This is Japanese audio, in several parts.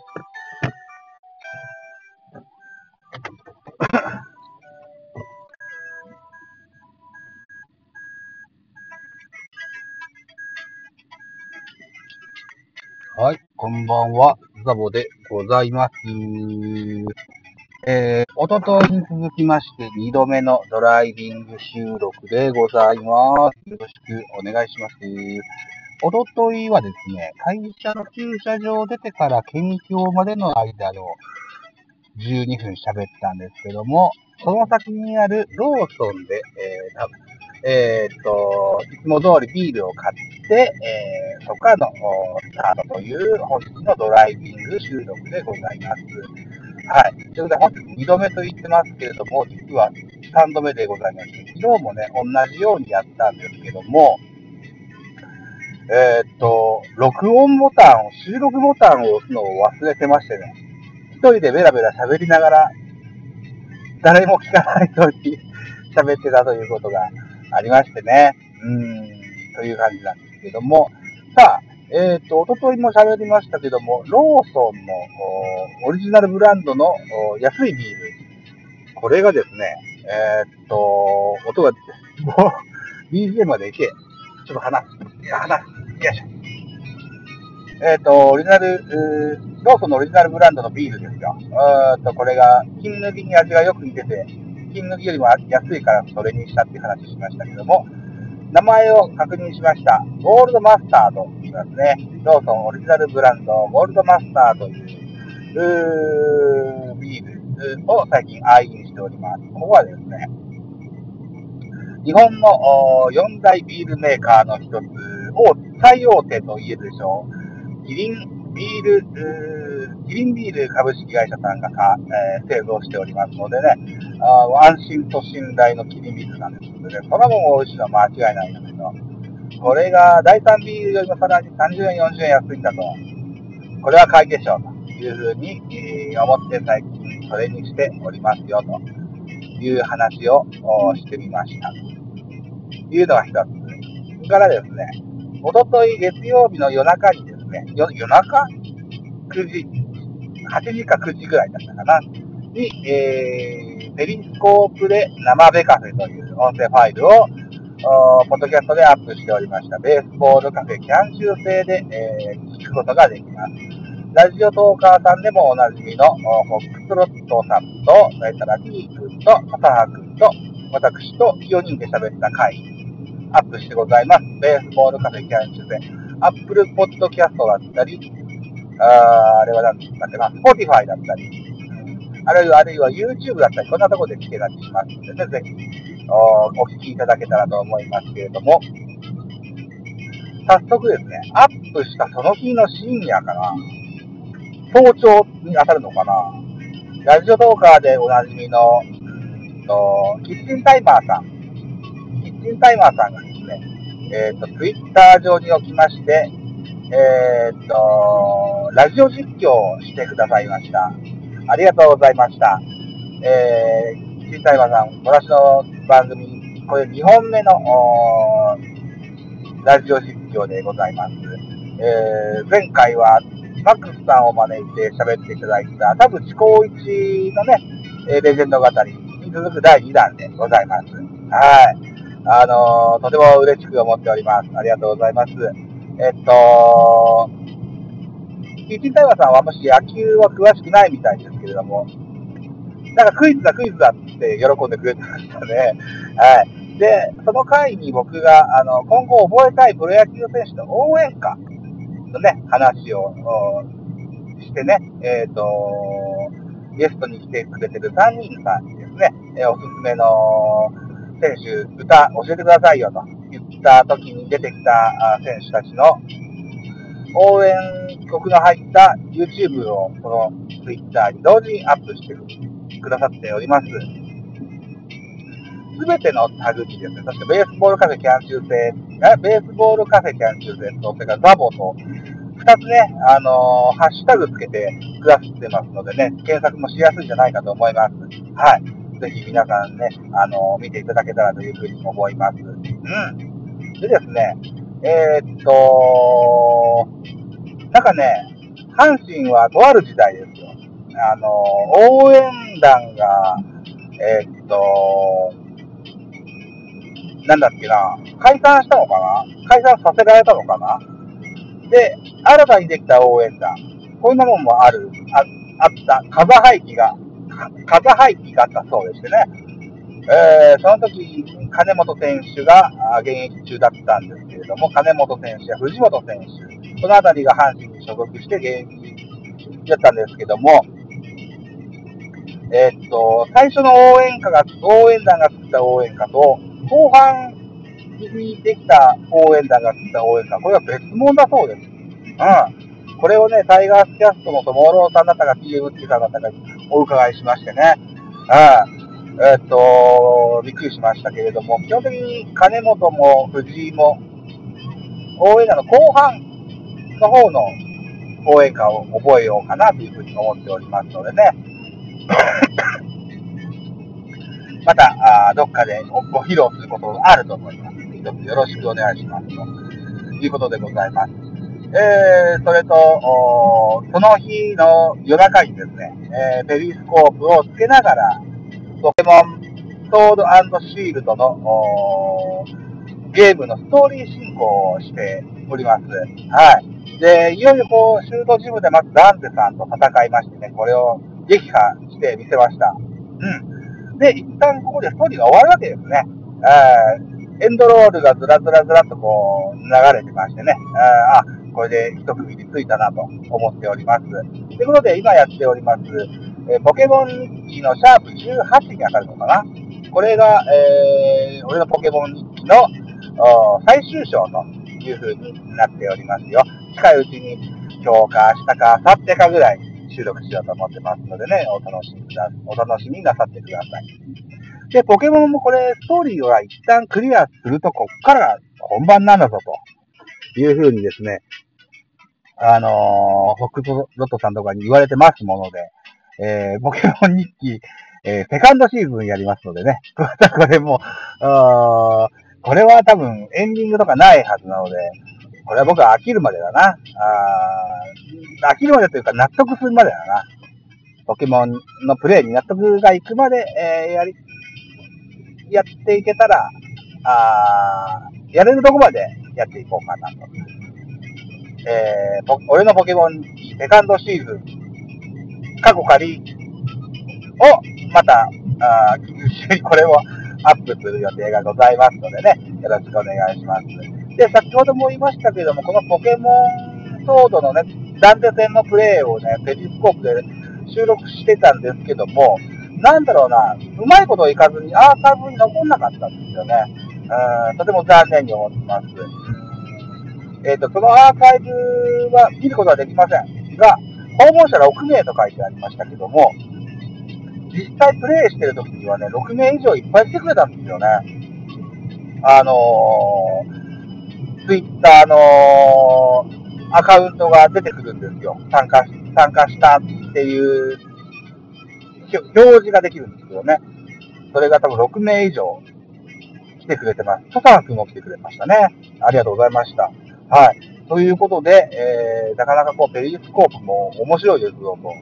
はい、こんばんは、ザボでございます。えー、おとといに続きまして、2度目のドライビング収録でございます。よろしくお願いします。おとといはですね、会社の駐車場を出てから県境までの間の12分喋ったんですけども、その先にあるローソンで、えー、えー、っと、いつも通りビールを買って、えー、そこからのスタートという本日のドライビング収録でございます。はい。ということで、本日2度目と言ってますけれども、実は3度目でございまして、昨日もね、同じようにやったんですけども、えー、っと、録音ボタンを、収録ボタンを押すのを忘れてましてね、一人でベラベラ喋りながら、誰も聞かないように喋ってたということがありましてね、うん、という感じなんですけども、さあ、えっ、と、おとといも喋りましたけども、ローソンのオリジナルブランドの安いビール。これがですね、えっ、と、音が、もう、BGM までいけ。ちょっと話す。いや、話す。よいしょ。えっ、と、オリジナル、ローソンのオリジナルブランドのビールですよ。えっと、これが、金抜きに味がよく似てて、金抜きよりも安いからそれにしたって話しましたけども、名前を確認しました。ゴールドマスターと言いますね。ローソンオリジナルブランド、ゴールドマスターという、うービールを最近愛飲しております。ここはですね、日本の4大ビールメーカーの一つを最大手と言えるでしょう。キリンビール、キリンビール株式会社さんがか、えー製造しておりますのでね、あ安心と信頼のキリンビールなんですので、それはもう美味しいのは間違いないんだけど、これが第3ビールよりもさらに30円、40円安いんだと、これは買いでしょうというふうに、えー思って最近それにしておりますよという話をしてみました。というのが一つ。それからですね、おととい月曜日の夜中にですね、夜中 ?9 時、8時か9時ぐらいだったかな？に、えー、ペリスコープで生ベカフェという音声ファイルを、ポッドキャストでアップしておりました。ベースボールカフェキャン中制で、えー聞くことができます。ラジオトーカーさんでもおなじみのおフォックスロットさんと、それから T 君と、浅葉君と、私と4人で喋った回、アップしてございます。ベースボールカフェキャン中制。アップルポッドキャストだったり、ああれは何だっけな、Spotify だったり、あるいは、あるいは YouTube だったり、こんなところで聞けたりしますのでね、ぜひ、おお聞きいただけたらと思いますけれども、早速ですね、アップしたその日の深夜かな、早朝に当たるのかな、ラジオトーカーでおなじみの、うんと、キッチンタイマーさん、キンタイマーさんがですね、えっ、と、ツイッター上におきまして、えっ、と、ラジオ実況をしてくださいました。ありがとうございました。えー、キンタイマーさん、私の番組、これ2本目の、ラジオ実況でございます。えー、前回は、マックスさんを招いて喋っていただいた、田淵光一のね、レジェンド語りに続く第2弾でございます。はい。あのーとても嬉しく思っております。ありがとうございます。えっと、キッチンタイマーさんはあんまし野球は詳しくないみたいですけれども、なんかクイズだクイズだって喜んでくれてましたね。はい。で、その回に僕が、あの、今後覚えたいプロ野球選手の応援歌のね、話をしてね、えっ、と、ゲストに来てくれてる3人さんにですね、えおすすめの選手、歌教えてくださいよと言った時に出てきた選手たちの応援曲の入った YouTube をこの Twitter に同時にアップしてくださっております。すべてのタグにですね、確かベースボールカフェキャン中制、ベースボールカフェキャン中制と、それからザボと、二つね、あのーハッシュタグつけてくださってますのでね、検索もしやすいんじゃないかと思います。はい。ぜひ皆さんね、あの見ていただけたらというふうに思います。うん。でですね、えーっと、なんかね、阪神はとある時代ですよ。あの、応援団が、えー、っと、なんだっけな、解散したのかな？解散させられたのかな？で、新たにできた応援団、こんなもんもある、ああった、風廃棄が、風廃棄があったそうでしてね。えー、その時、金本選手が現役中だったんですけれども、金本選手や藤本選手、このあたりが阪神に所属して現役だったんですけども、えー、っと、最初の応援歌が、応援団が作った応援歌と、後半にできた応援団が作った応援歌、これは別物だそうです。うん。これをね、タイガースキャストのトモローさんだったか TMT さんだったかお伺いしましてね。うん。えー、っと、びっくりしましたけれども、基本的に金本も藤井も、応援団の後半の方の応援歌を覚えようかなというふうに思っておりますのでね。また、あどっかでご披露することがあると思います。一つよろしくお願いします。ということでございます。えー、それと、その日の夜中にですね、えー、ペリスコープをつけながら、ポケモンソードシールドのゲームのストーリー進行をしております。はい。で、いよいよこう、シュートジムでまずダンテさんと戦いましてね、これを撃破してみせました。うん。で、一旦ここでストーリーが終わるわけですね。エンドロールがずらずらずらっとこう流れてましてね。あこれで一区切りついたなと思っております。ということで、今やっております、えポケモン日記のシャープ18に当たるのかな？これが、えー、俺のポケモン日記の最終章という風になっておりますよ。近いうちに今日か明日か明後日かぐらい収録しようと思ってますのでね、お楽しみくだ、お楽しみなさってください。で、ポケモンもこれ、ストーリーは一旦クリアすると、こっから本番なんだぞ、というふうにですね、あのー、北斗ロットさんとかに言われてますもので、えー、ポケモン日記、えー、セカンドシーズンやりますのでね、これも、これは多分エンディングとかないはずなので、これは僕は飽きるまでだな。あ飽きるまでというか納得するまでだな。ポケモンのプレイに納得がいくまで、えー、やり、やっていけたら、あやれるとこまでやっていこうかなと。えー、俺のポケモンセカンドシーズン、過去仮を、また、あこれをアップする予定がございますのでね、よろしくお願いします。で、先ほども言いましたけども、このポケモンソードのね、ダンテ戦のプレイをね、ペリスコープで収録してたんですけども、なんだろうな、うまいこといかずにアーカイブに残んなかったんですよね。うん、とても残念に思ってます。えっ、ー、と、そのアーカイブは見ることはできませんが、訪問者6名と書いてありましたけども、実際プレイしてる時にはね、6名以上いっぱい来てくれたんですよね。あのー、ツイッターのアカウントが出てくるんですよ。参加し、参加したっていう表示ができるんですけどね。それが多分6名以上来てくれてます。トサ君も来てくれましたね。ありがとうございました。はい。ということで、えー、なかなかこう、ペリスコープも面白いですよ、と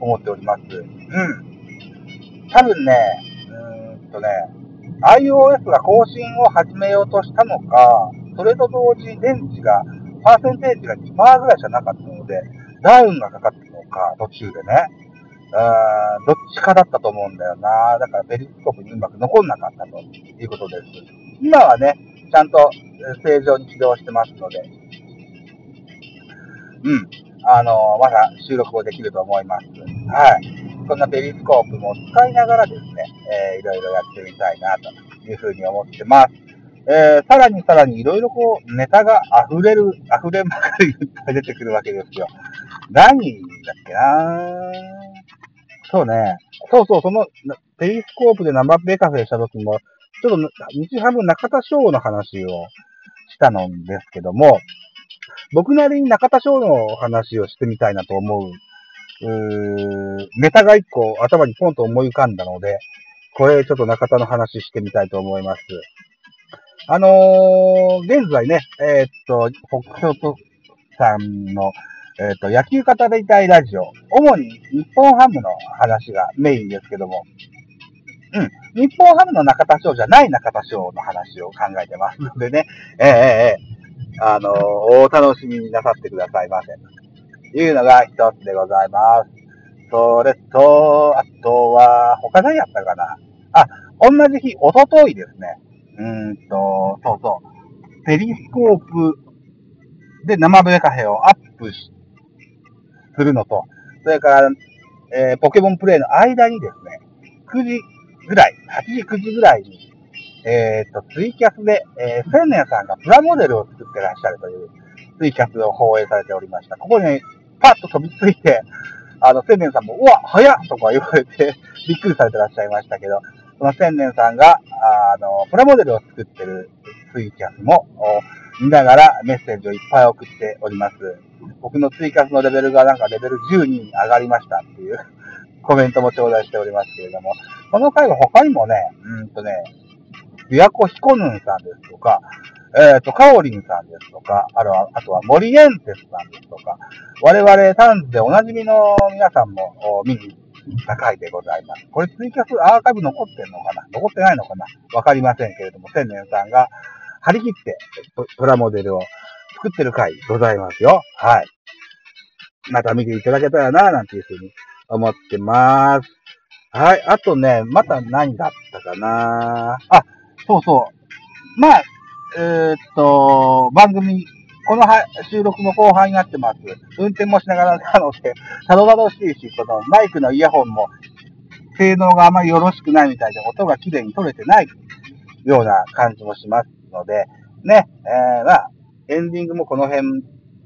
思っております。うん。多分ね、うーんとね、iOS が更新を始めようとしたのか、それと同時に電池が、パーセンテージが2%ぐらいしかなかったので、ダウンがかかったのか、途中でね。あどっちかだったと思うんだよな。だからペリスコープにうまく残んなかったということです。今はね、ちゃんと正常に起動してますので、うん。あのまだ収録をできると思います。はい。そんなペリスコープも使いながらですね、えー、いろいろやってみたいなというふうに思ってます。えー、さらにさらにいろいろこう、ネタが溢れる、溢れまかりいっぱい出てくるわけですよ。何だっけなそうね。そうそう、その、ペリスコープで生ベカフェした時も、ちょっと、日ハム中田翔の話をしたのですけども、僕なりに中田翔の話をしてみたいなと思う、うネタが一個頭にポンと思い浮かんだので、これちょっと中田の話してみたいと思います。あのー、現在ね、えー、っと、北斗さんのえっ、と、野球語りたいラジオ。主に日本ハムの話がメインですけども、うん。日本ハムの中田翔じゃない中田翔の話を考えてますのでね、ええええあのー、お楽しみになさってくださいませ。というのが一つでございます。それと、あとは、他何やったかなあ、同じ日、おとといですね。うーんと、そうそう。ペリスコープで生ブレカフェをアップし、するのと、それから、えー、ポケモンプレイの間にですね、9時ぐらい、8時、9時ぐらいに、えっ、ー、と、ツイキャスで、えー、千年さんがプラモデルを作ってらっしゃるというツイキャスを放映されておりました。ここに、パッと飛びついて、あの、千年さんも、うわ、早っとか言われて、びっくりされてらっしゃいましたけど、その千年さんが、あの、プラモデルを作ってるツイキャスも、見ながらメッセージをいっぱい送っております。僕のツイキャスのレベルがなんかレベル12に上がりましたっていう コメントも頂戴しておりますけれども、この回は他にもね、うんとね、琵琶湖ヒコヌンさんですとか、えっ、ー、と、カオリンさんですとか、あとは、あとはモリエンテスさんですとか、我々タンズでおなじみの皆さんも見に行った回でございます。これツイキャスアーカイブ残ってんのかな？残ってないのかな？わかりませんけれども、千年さんが張り切ってプラモデルを作ってる回ございますよ。はい。また見ていただけたらな、なんていうふうに思ってます。はい。あとね、また何だったかなあ、そうそう。まあ、えー、っと、番組、このは収録の後半になってます。運転もしながら なので、たどたどしいし、このマイクのイヤホンも性能があまりよろしくないみたいで、音が綺麗に取れてないような感じもしますので、ね、えー、まあ、エンディングもこの辺